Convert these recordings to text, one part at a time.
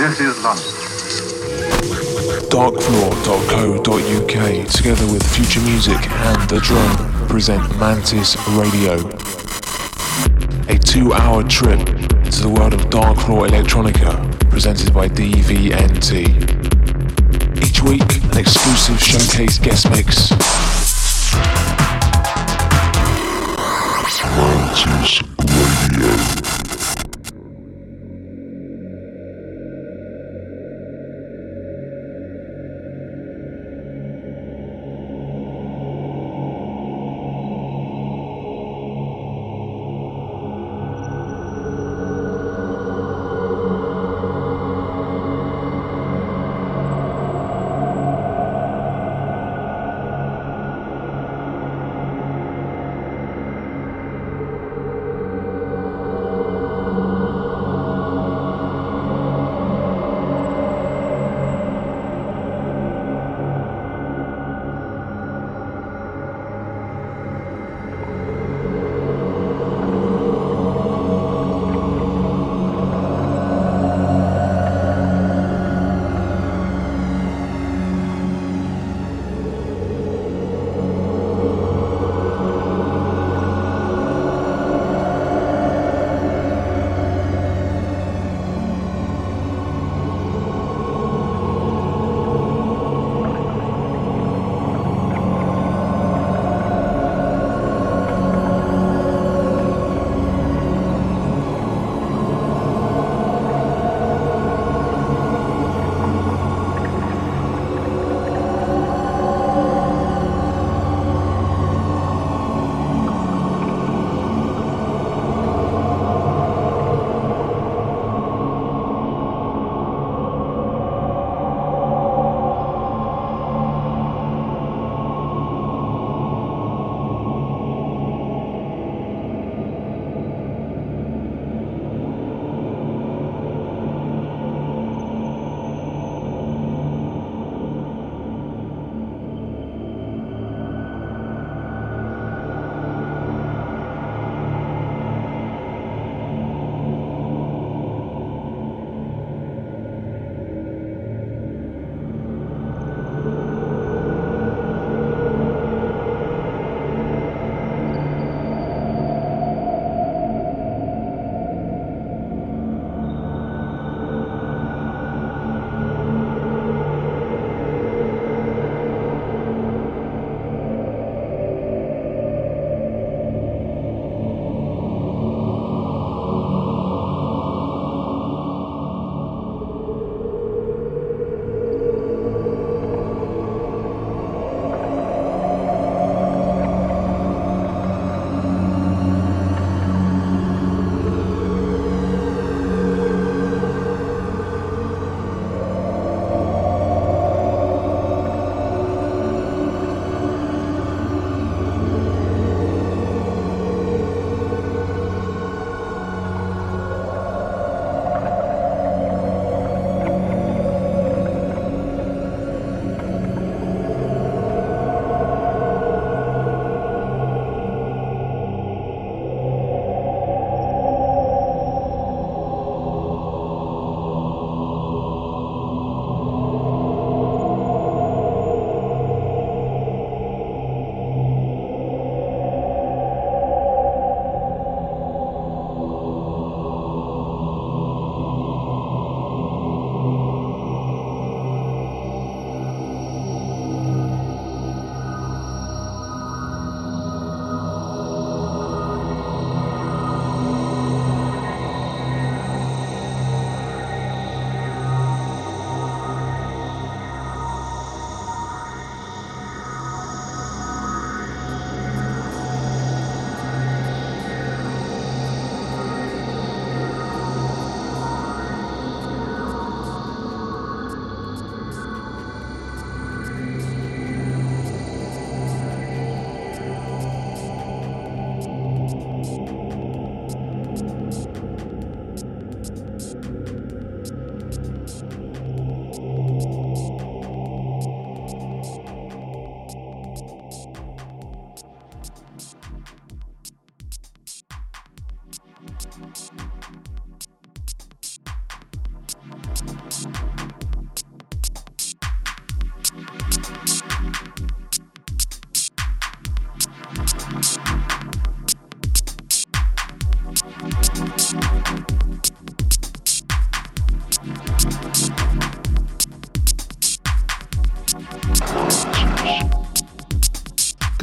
This is London. Darkfloor.co.uk, together with Future Music and The Drone, present Mantis Radio. A two hour trip to the world of Darkfloor Electronica, presented by DVNT. Each week, an exclusive showcase guest mix. Mantis Radio.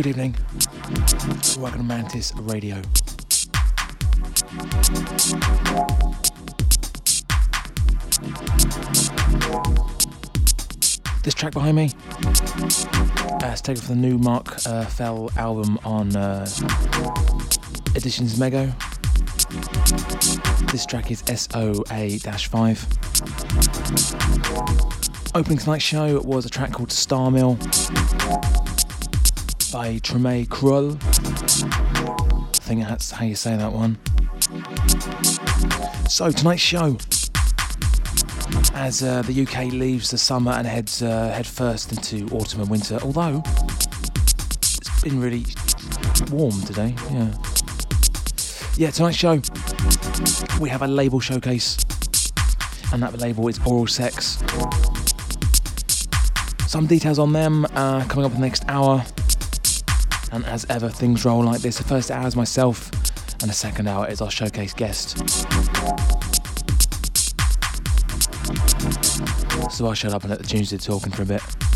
Good evening. Welcome to Mantis Radio. This track behind me uh, taken from the new Mark uh, Fell album on uh, Editions Mego. This track is SOA 5. Opening tonight's show was a track called Star Mill by Treme Krull. I think that's how you say that one. So, tonight's show, as uh, the UK leaves the summer and heads uh, head first into autumn and winter, although it's been really warm today, yeah. Yeah, tonight's show, we have a label showcase, and that label is Oral Sex. Some details on them uh, coming up in the next hour. And as ever, things roll like this. The first hour is myself, and the second hour is our showcase guest. So I'll shut up and let the tunes do talking for a bit.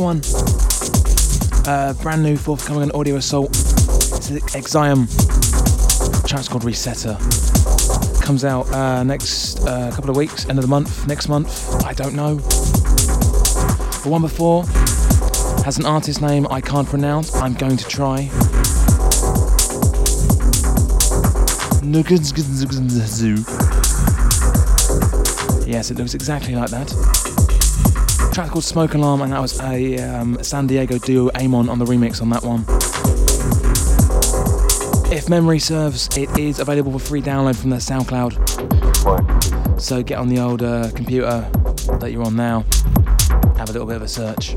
One. Uh, brand new forthcoming on Audio Assault. It's Exium. Track's called Resetter. Comes out uh, next uh, couple of weeks, end of the month, next month. I don't know. The one before has an artist name I can't pronounce. I'm going to try. Yes, it looks exactly like that. Track called Smoke Alarm, and that was a um, San Diego duo Amon on the remix on that one. If memory serves, it is available for free download from their SoundCloud. So get on the old uh, computer that you're on now, have a little bit of a search.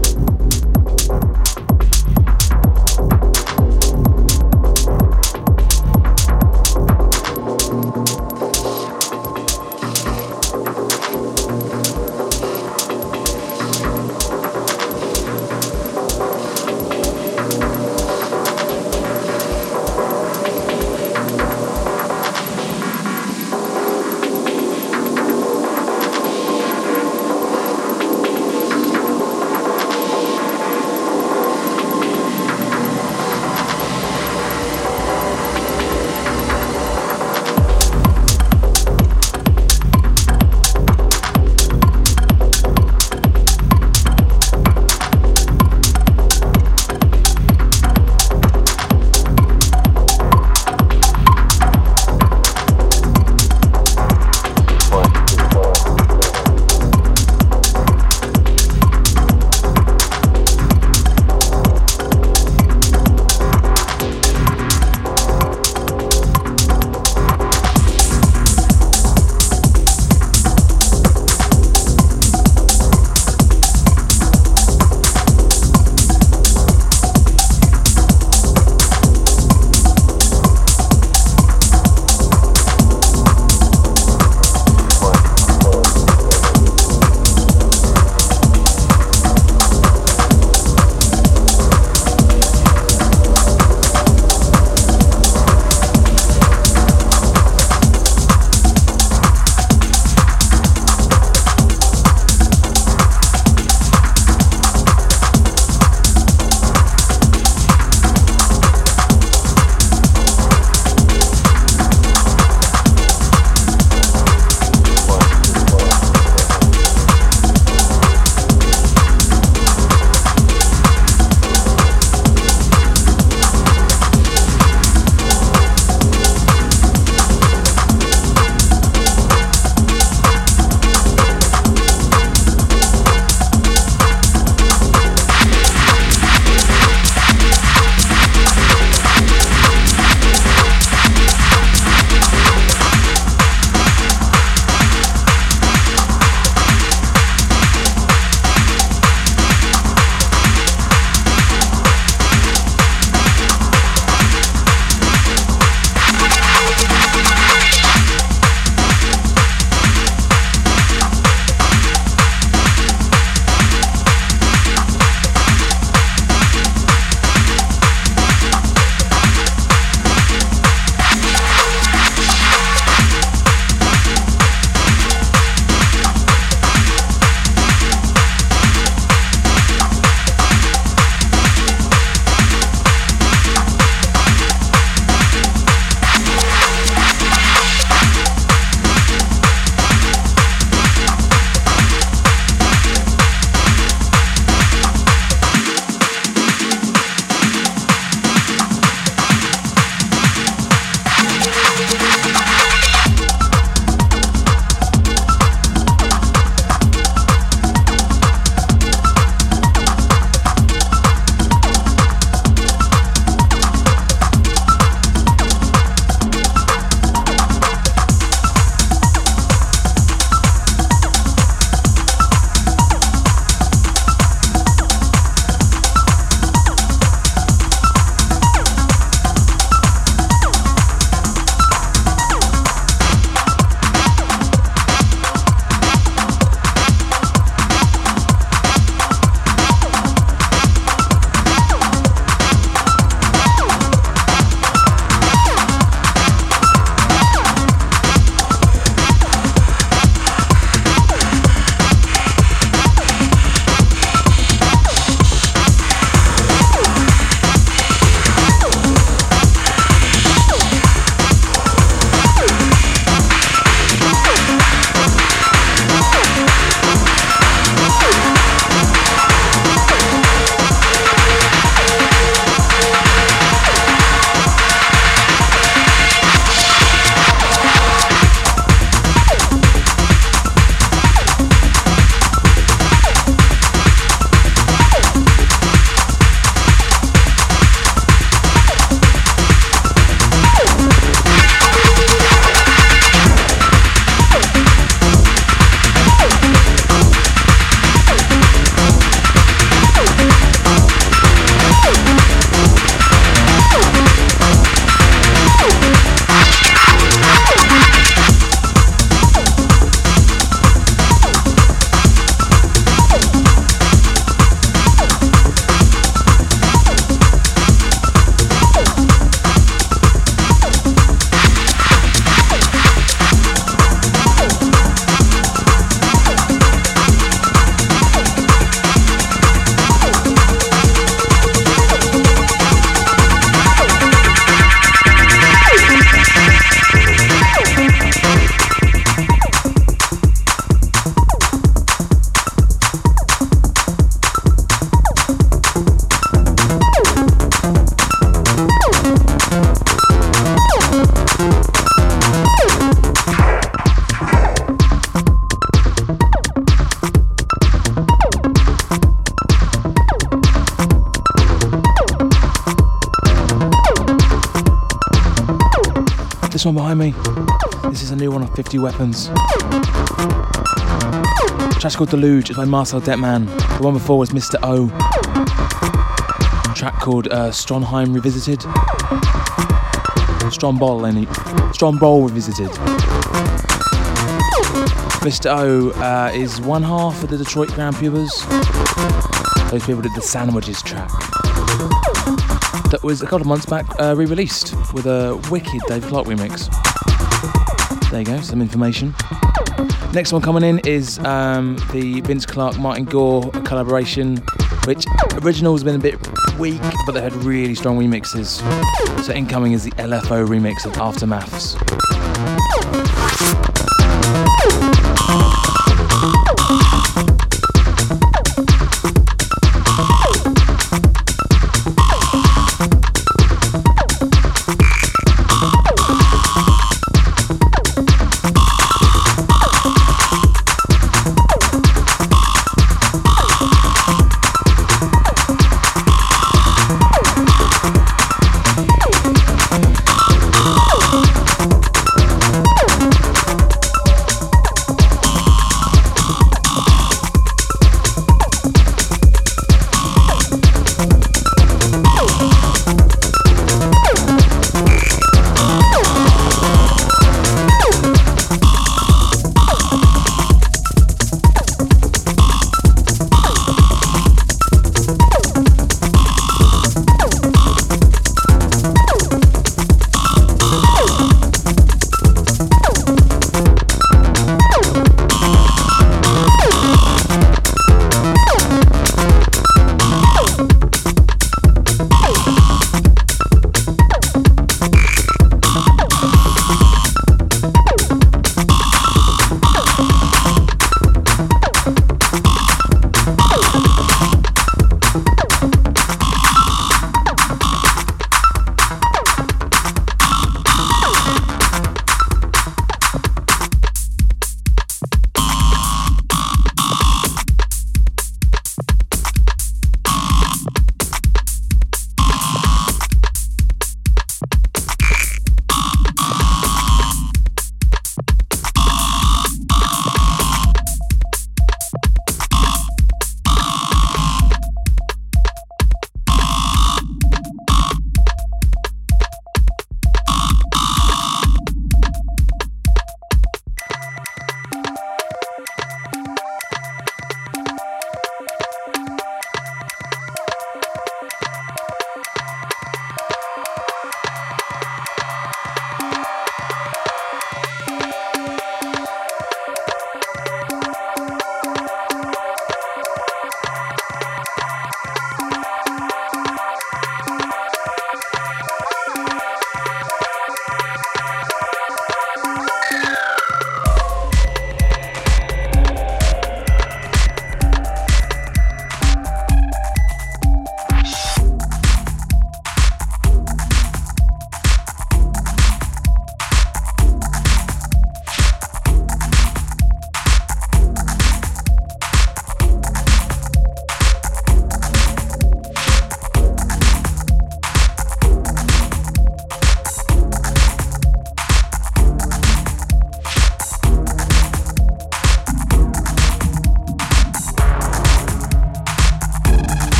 50 Weapons. track's called Deluge. It's by Marcel Dettmann. The one before was Mr. O. track called uh, Revisited. Strombol, any. Strombol Revisited. Mr. O uh, is one half of the Detroit Grand Pubahs. Those people did the Sandwiches track. That was a couple of months back uh, re released with a wicked Dave Clarke remix. There you go, some information. Next one coming in is um, the Vince Clarke Martin Gore collaboration, which original has been a bit weak, but they had really strong remixes. So incoming is the LFO remix of Aftermaths.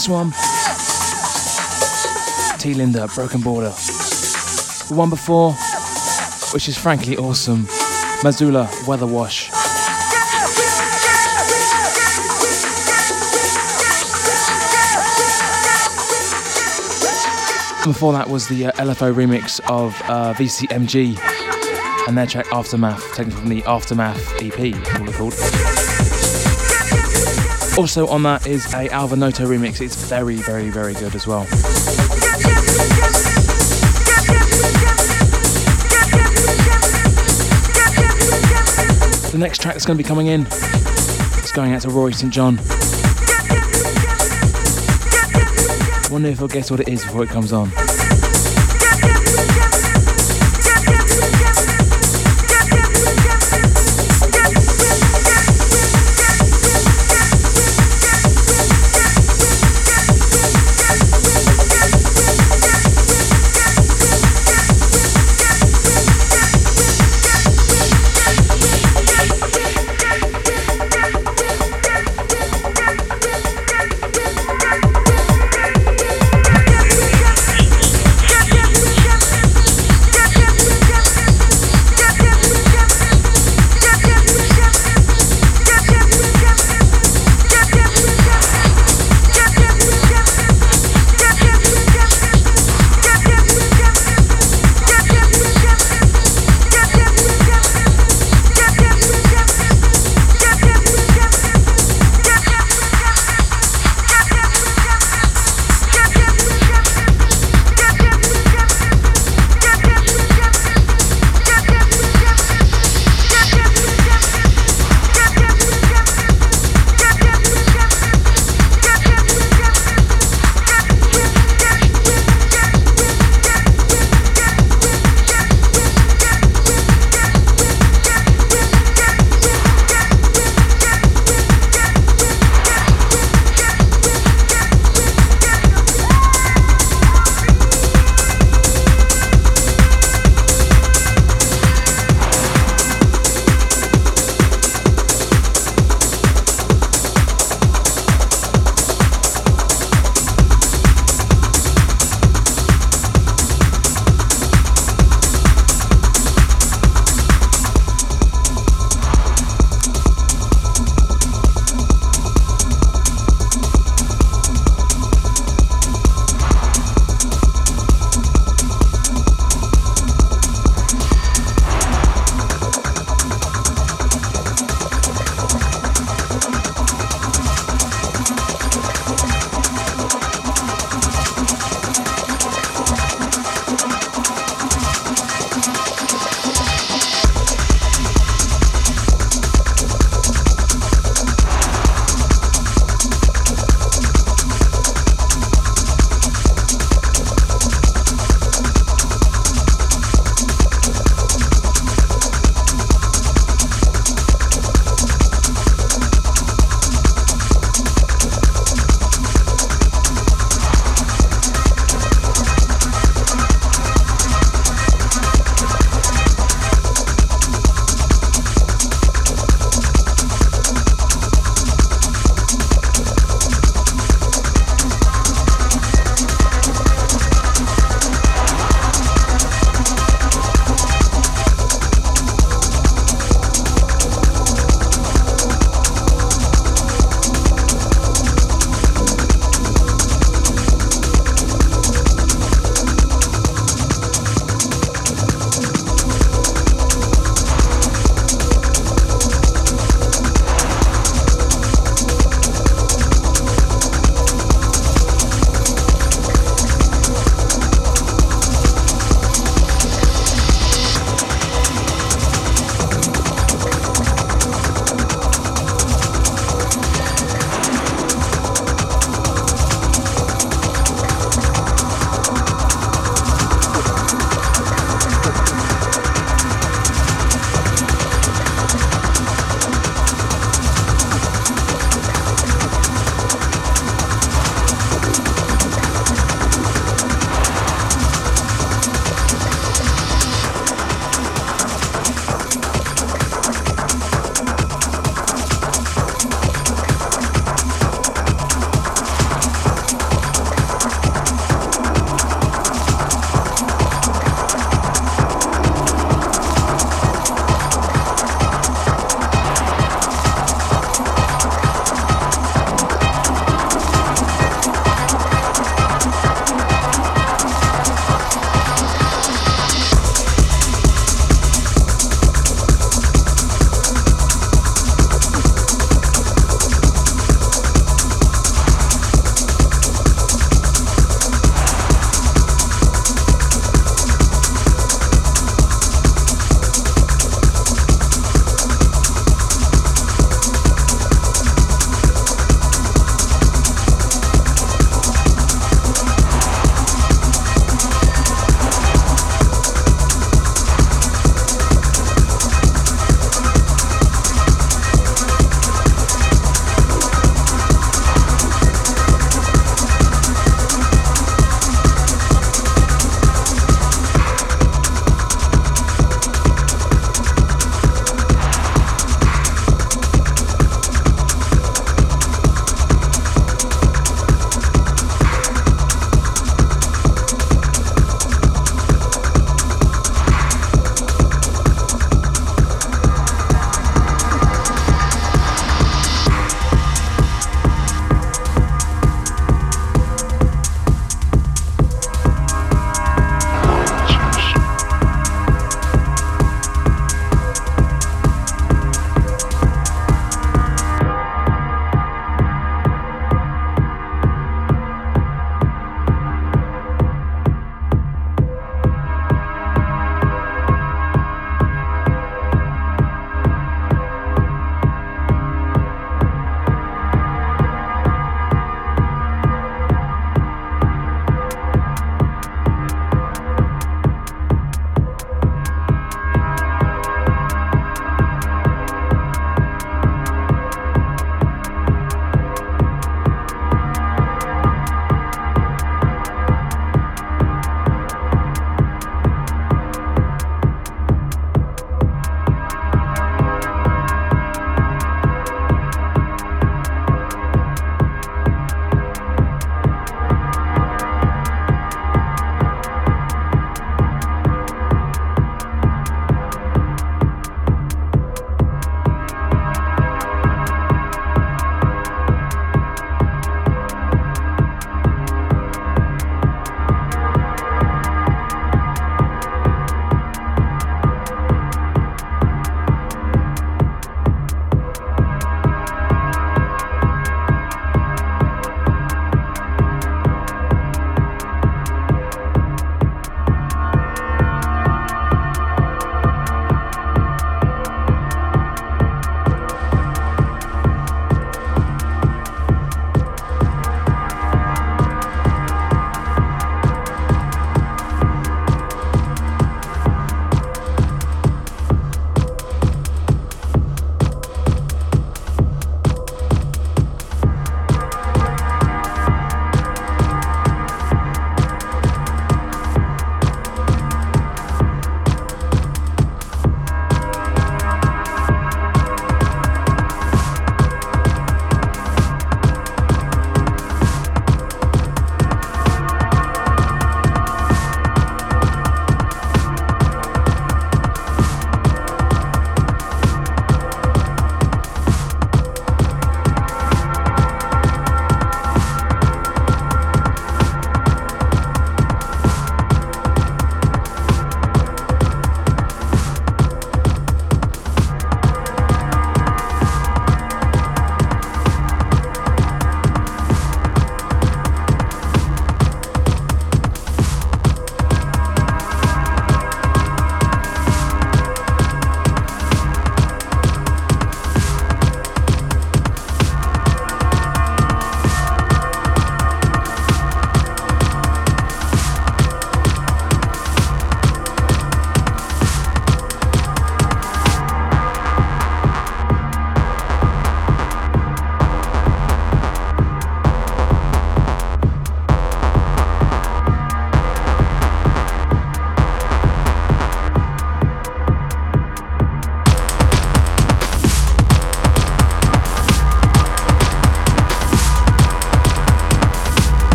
This one, T. Linda, Broken Border. The one before, which is frankly awesome, Mazula, Weather Wash. Before that was the uh, LFO remix of uh, VCMG and their track Aftermath, taken from the Aftermath EP, all called. Also on that is a Alva Noto remix. It's very, very, very good as well. The next track that's going to be coming in is going out to Roy St. John. Wonder if he'll guess what it is before it comes on.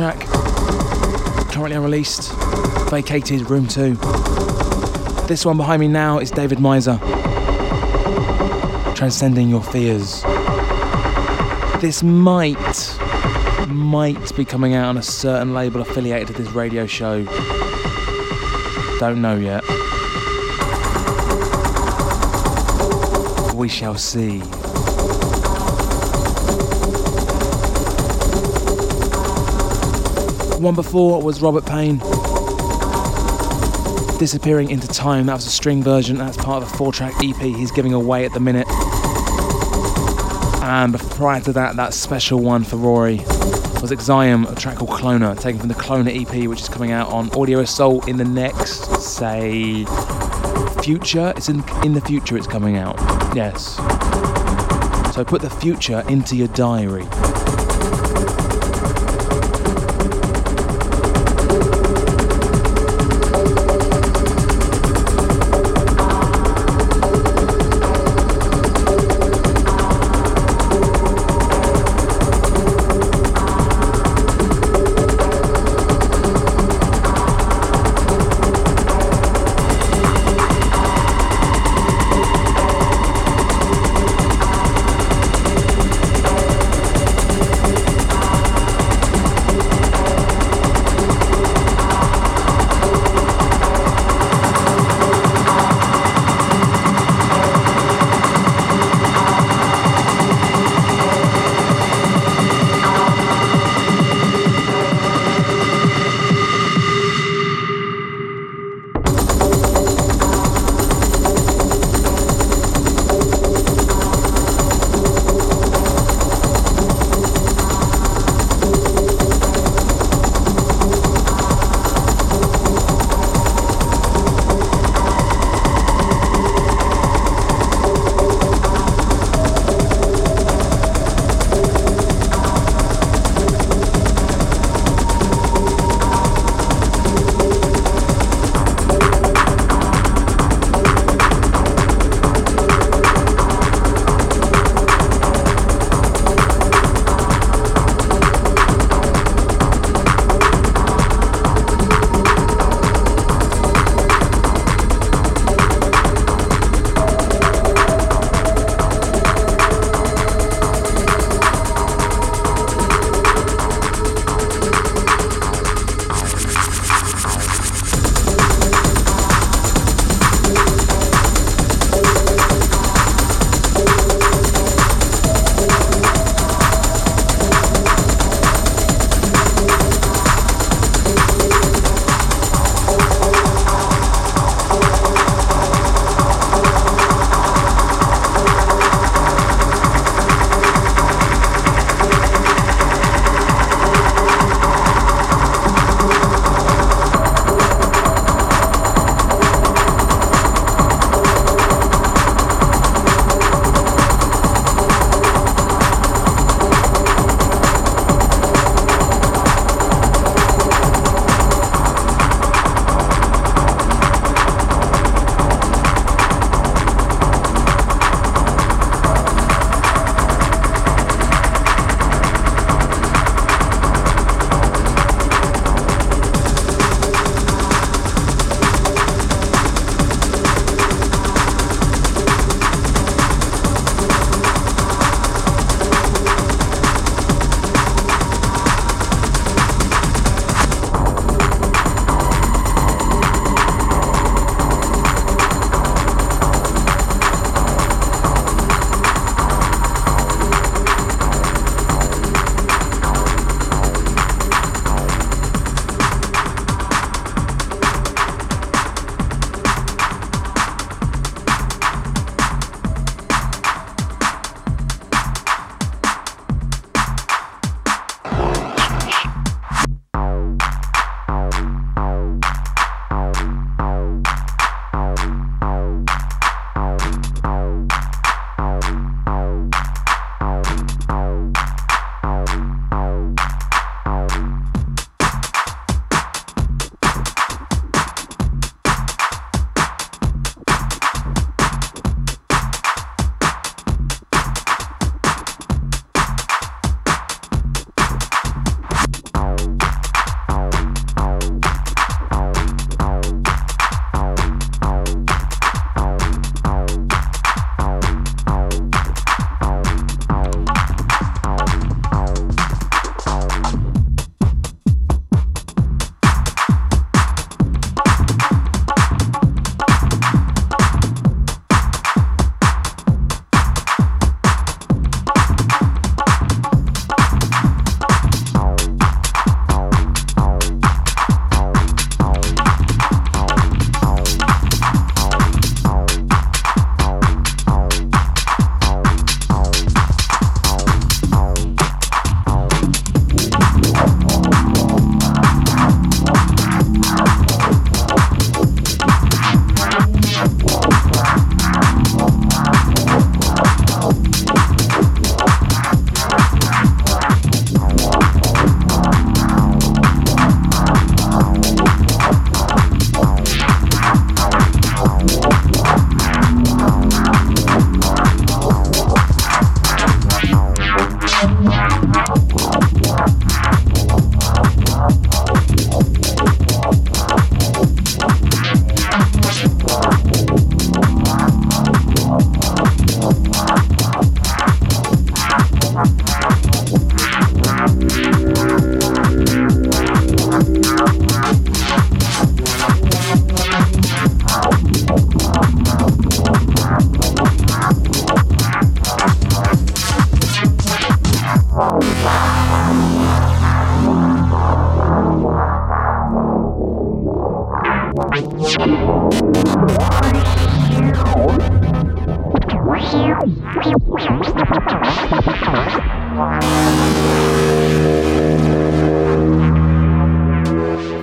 Track, currently unreleased, Vacated Room 2. This one behind me now is David Miser, Transcending Your Fears. This might, might be coming out on a certain label affiliated to this radio show. Don't know yet. We shall see. One before was Robert Payne. Disappearing into Time. That was a string version. That's part of a four track EP he's giving away at the minute. And prior to that, that special one for Rory was Exium, a track called Cloner, taken from the Cloner EP, which is coming out on Audio Assault in the next, say, future. It's in in the future. It's coming out. Yes. So put the future into your diary.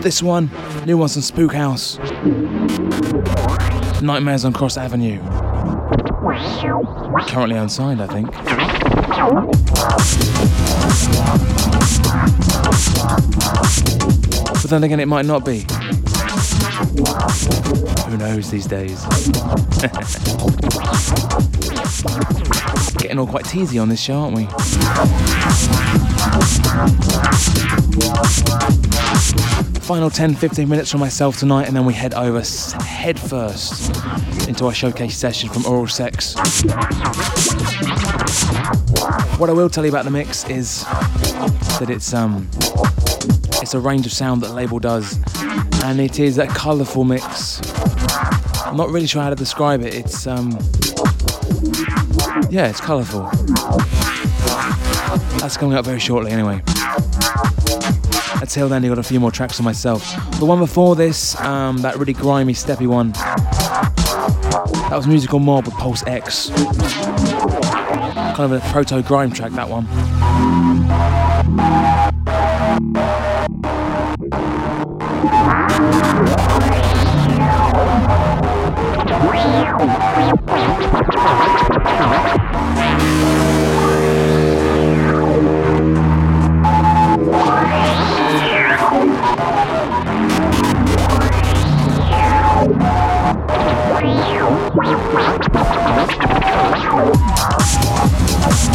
This one, new one's on Spook House. Nightmares on Cross Avenue. Currently unsigned, I think. But then again, it might not be. Who knows these days? Getting all quite teasy on this show, aren't we? Final 10 15 minutes from myself tonight, and then we head over head first into our showcase session from Oral Sex. What I will tell you about the mix is that it's um it's a range of sound that the label does, and it is a colourful mix. I'm not really sure how to describe it. It's um yeah, it's colourful. That's coming up very shortly, anyway. Until then, you got a few more tracks for myself. The one before this, um, that really grimy, steppy one, that was Musical Mob with Pulse X. Kind of a proto grime track, that one. Thank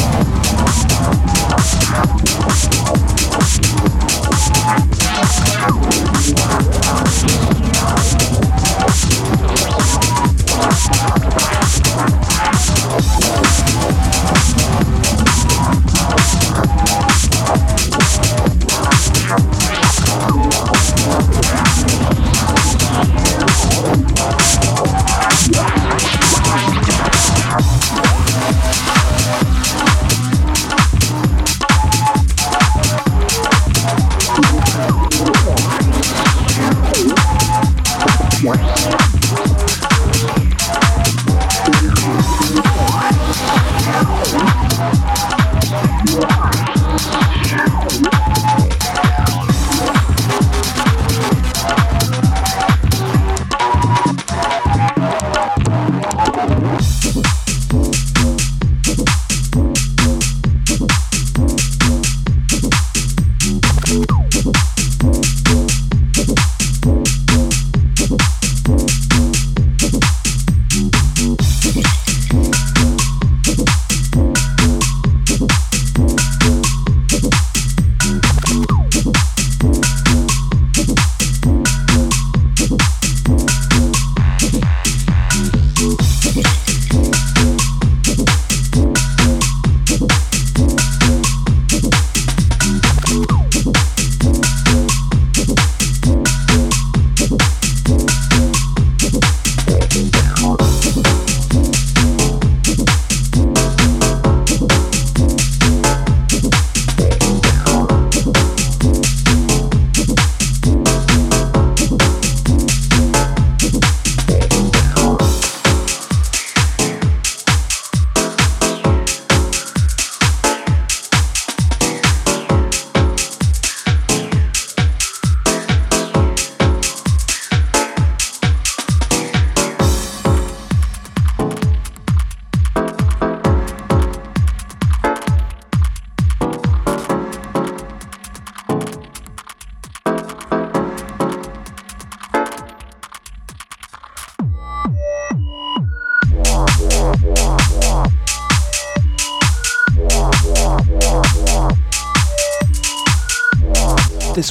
you.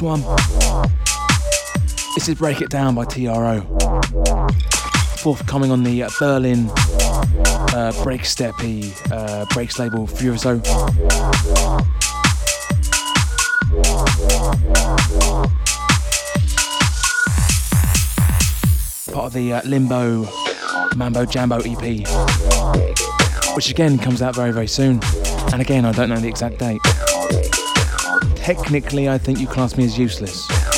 This one. This is Break It Down by TRO. Forthcoming on the uh, Berlin uh, Break Steppy uh, Breaks label Furioso. Part of the uh, Limbo Mambo Jambo EP, which again comes out very, very soon. And again, I don't know the exact date. Technically, I think you class me as useless.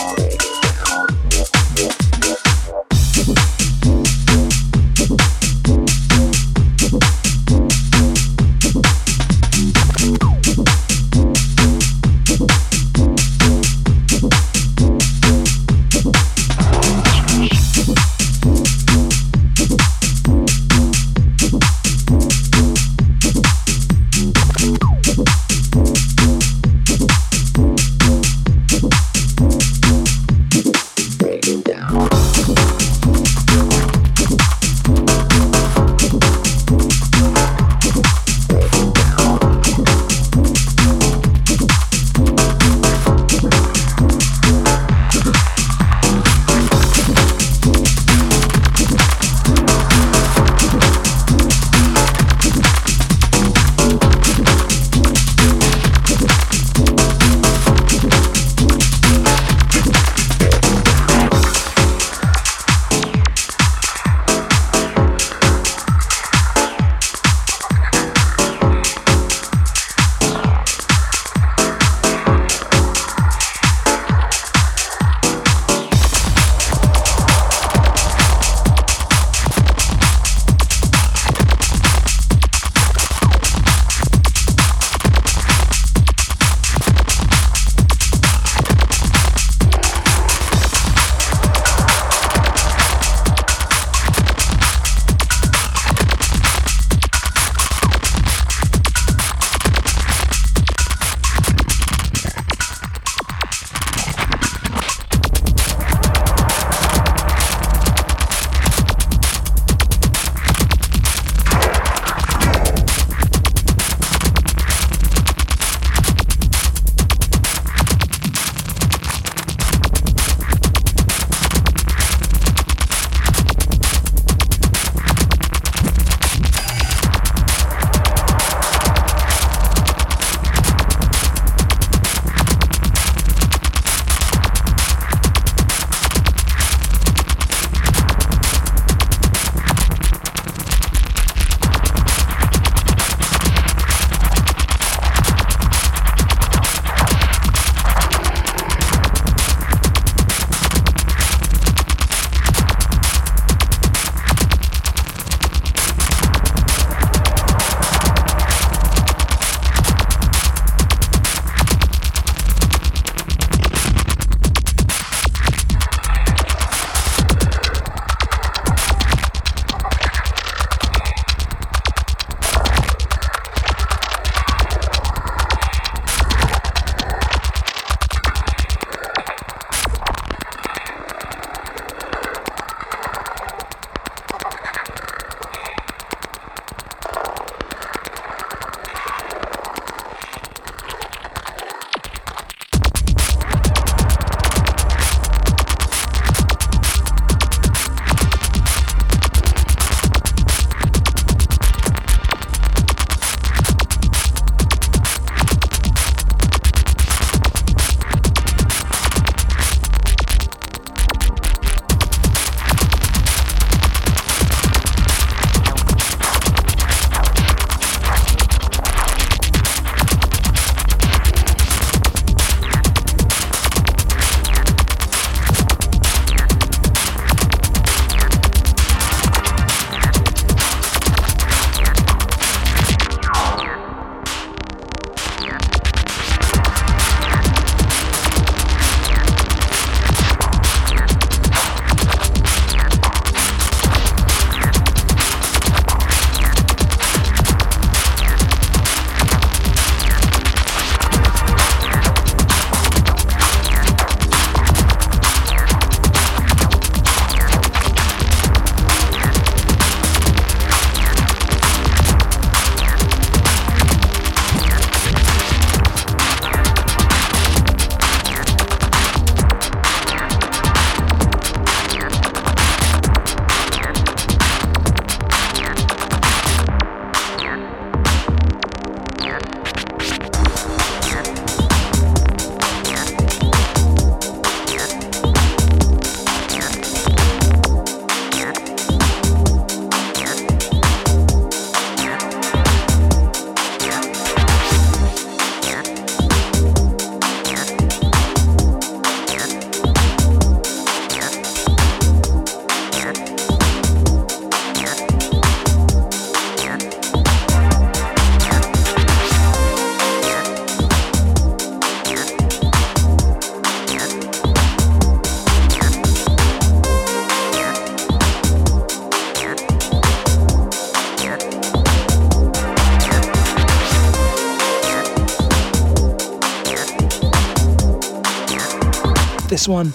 This one,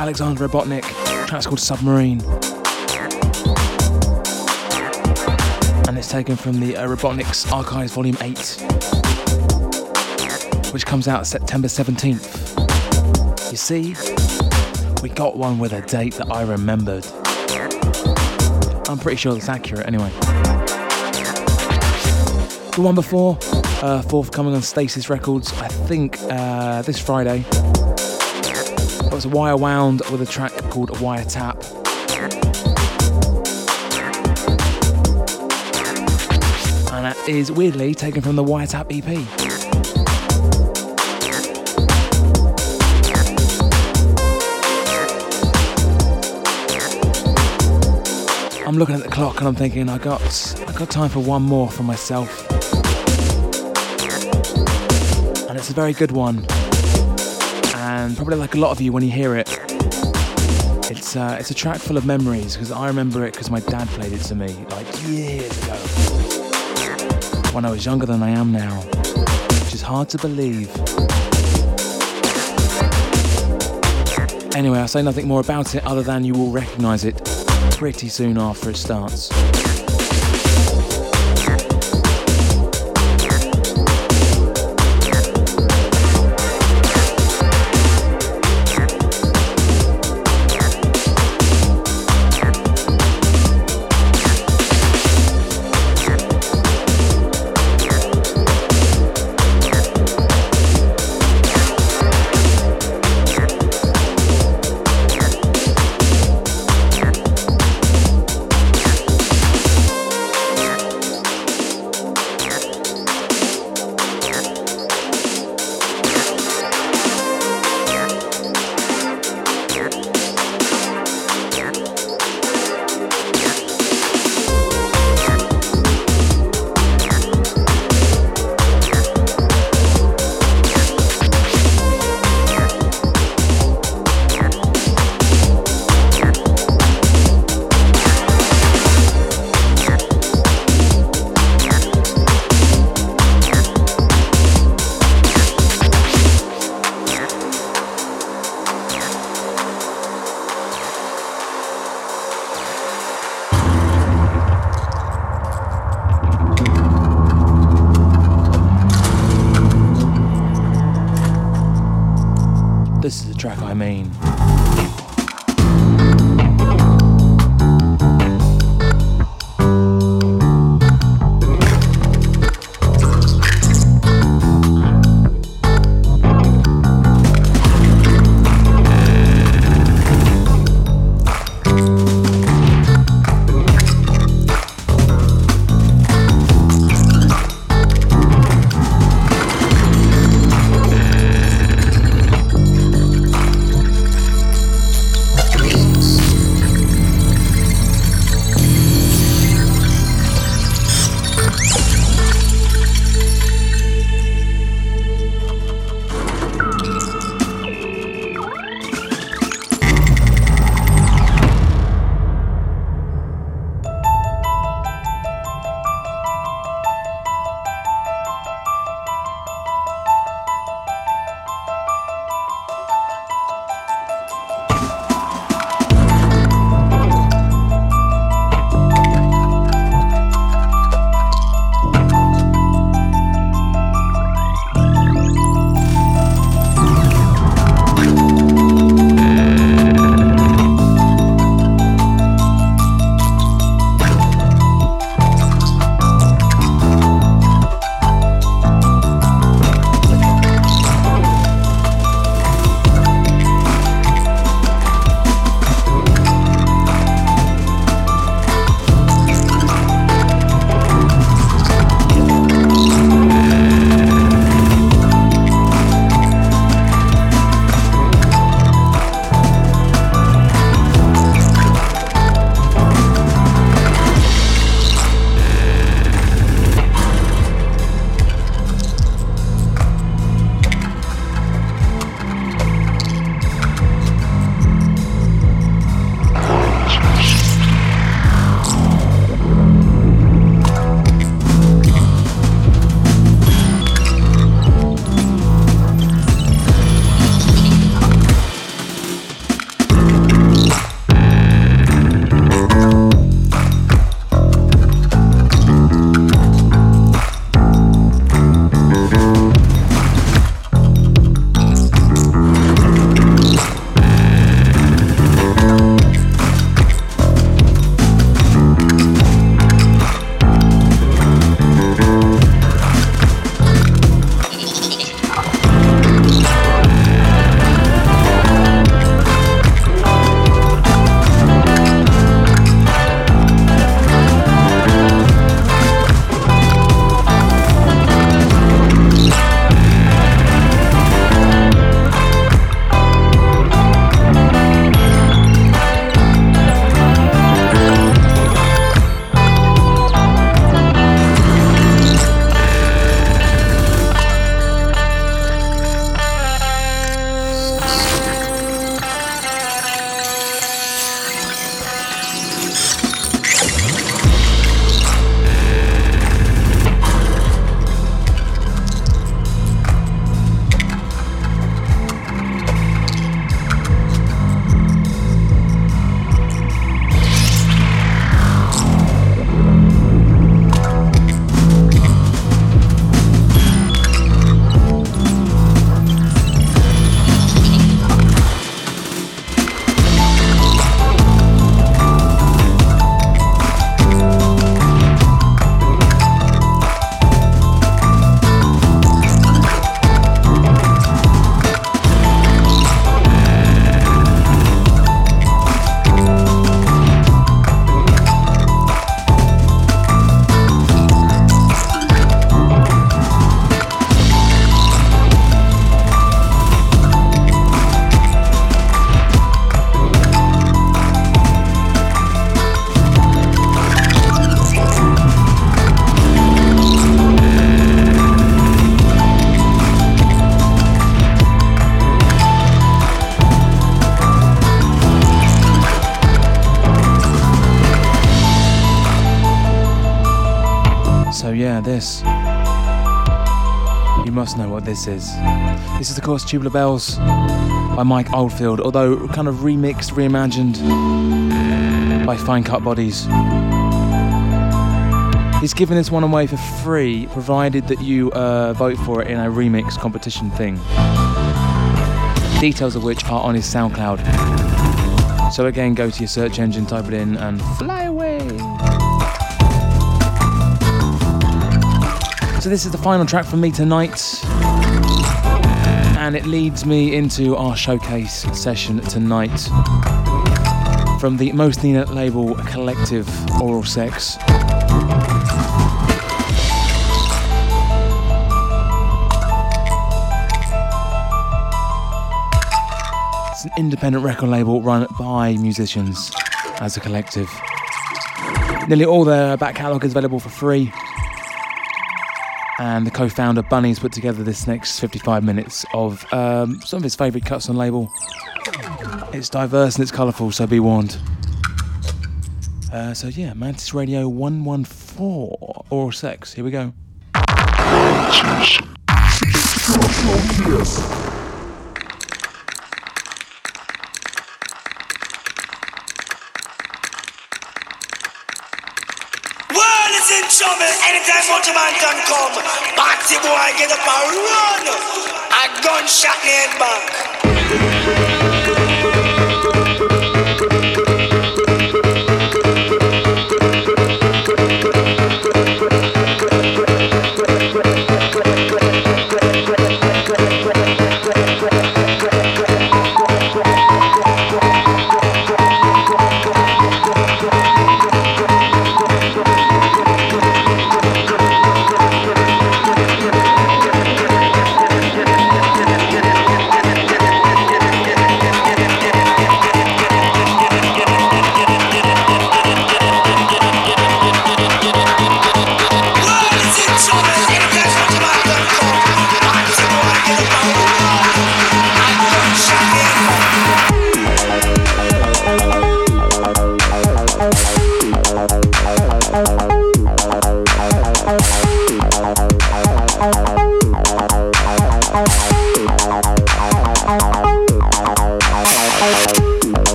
Alexander Robotnik, track's called Submarine. And it's taken from the uh, Robotnik's Archives Volume 8, which comes out September 17th. You see, we got one with a date that I remembered. I'm pretty sure that's accurate anyway. The one before, uh, forthcoming on Stasis Records, I think uh, this Friday. Was wire wound with a track called Wire Tap. And that is weirdly taken from the Wire Tap EP. I'm looking at the clock and I'm thinking I got I got time for one more for myself. And it's a very good one. And probably like a lot of you when you hear it, it's uh, it's a track full of memories because I remember it because my dad played it to me like years ago when I was younger than I am now, which is hard to believe. Anyway, I'll say nothing more about it other than you will recognise it pretty soon after it starts. This is. Of course, Tubular Bells by Mike Oldfield, although kind of remixed, reimagined by Fine Cut Bodies. He's giving this one away for free, provided that you uh, vote for it in a remix competition thing. Details of which are on his SoundCloud. So again, go to your search engine, type it in, and fly away. So this is the final track from me tonight. And it leads me into our showcase session tonight. From the Most Nina label collective Oral Sex. It's an independent record label run by musicians as a collective. Nearly all their back catalogue is available for free. And the co founder Bunny's put together this next 55 minutes of um, some of his favourite cuts on label. It's diverse and it's colourful, so be warned. Uh, so yeah, Mantis Radio 114 Oral Sex. Here we go. Anytime Motorman can come. Party boy get up and run. A gunshot in back.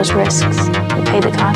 those risks. We pay the cost.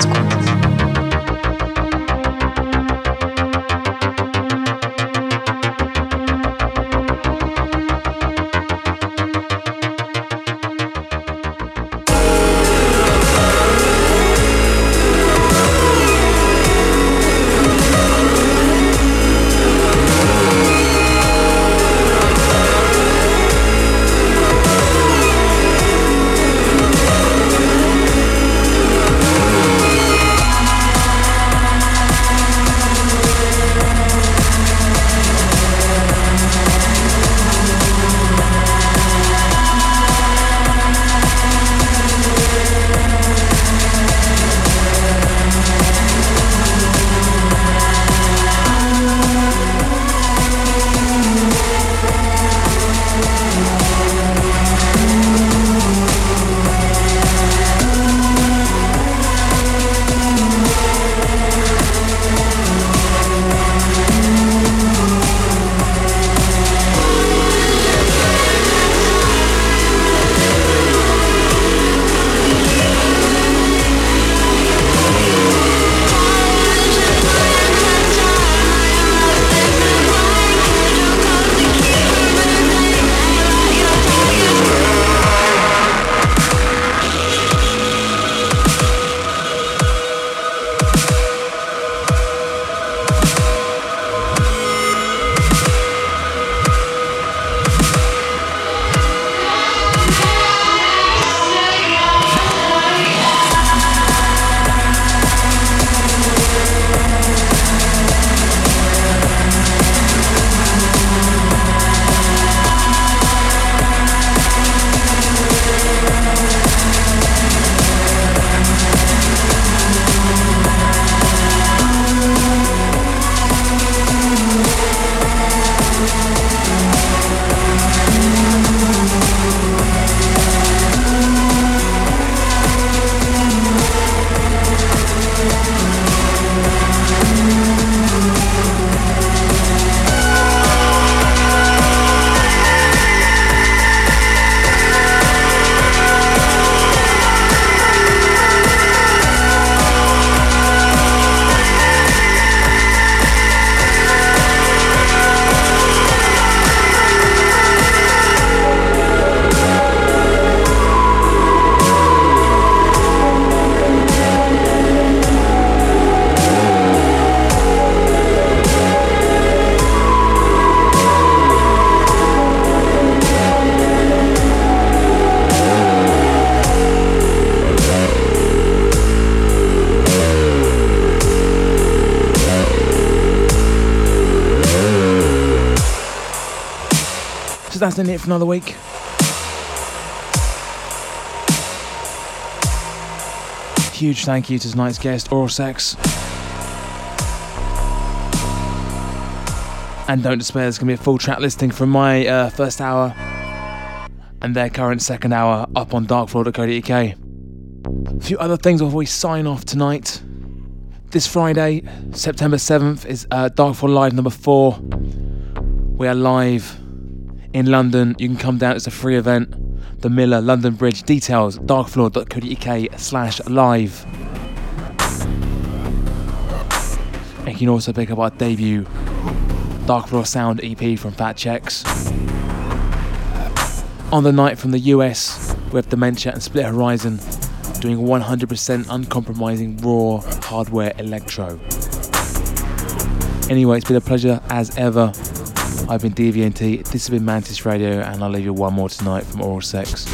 That's it for another week. Huge thank you to tonight's guest, Oral Sex. And don't despair, there's going to be a full track listing from my uh, first hour and their current second hour up on darkfloor.co.uk. A few other things before we sign off tonight. This Friday, September 7th, is uh, Live number 4. We are live in London. You can come down, it's a free event. The Miller London Bridge. Details darkfloor.co.uk slash live. And you can also pick up our debut Dark Floor Sound EP from Fat Checks. On the night from the US, we have Dementia and Split Horizon doing 100% uncompromising raw hardware electro. Anyway, it's been a pleasure as ever. I've been DVNT, this has been Mantis Radio, and I'll leave you one more tonight from Oral Sex.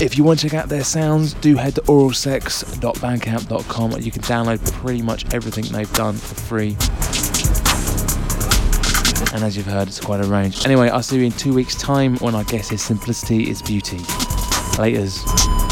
If you want to check out their sounds, do head to oralsex.bandcamp.com. You can download pretty much everything they've done for free. And as you've heard, it's quite a range. Anyway, I'll see you in two weeks' time when I guess his simplicity is beauty. Laters.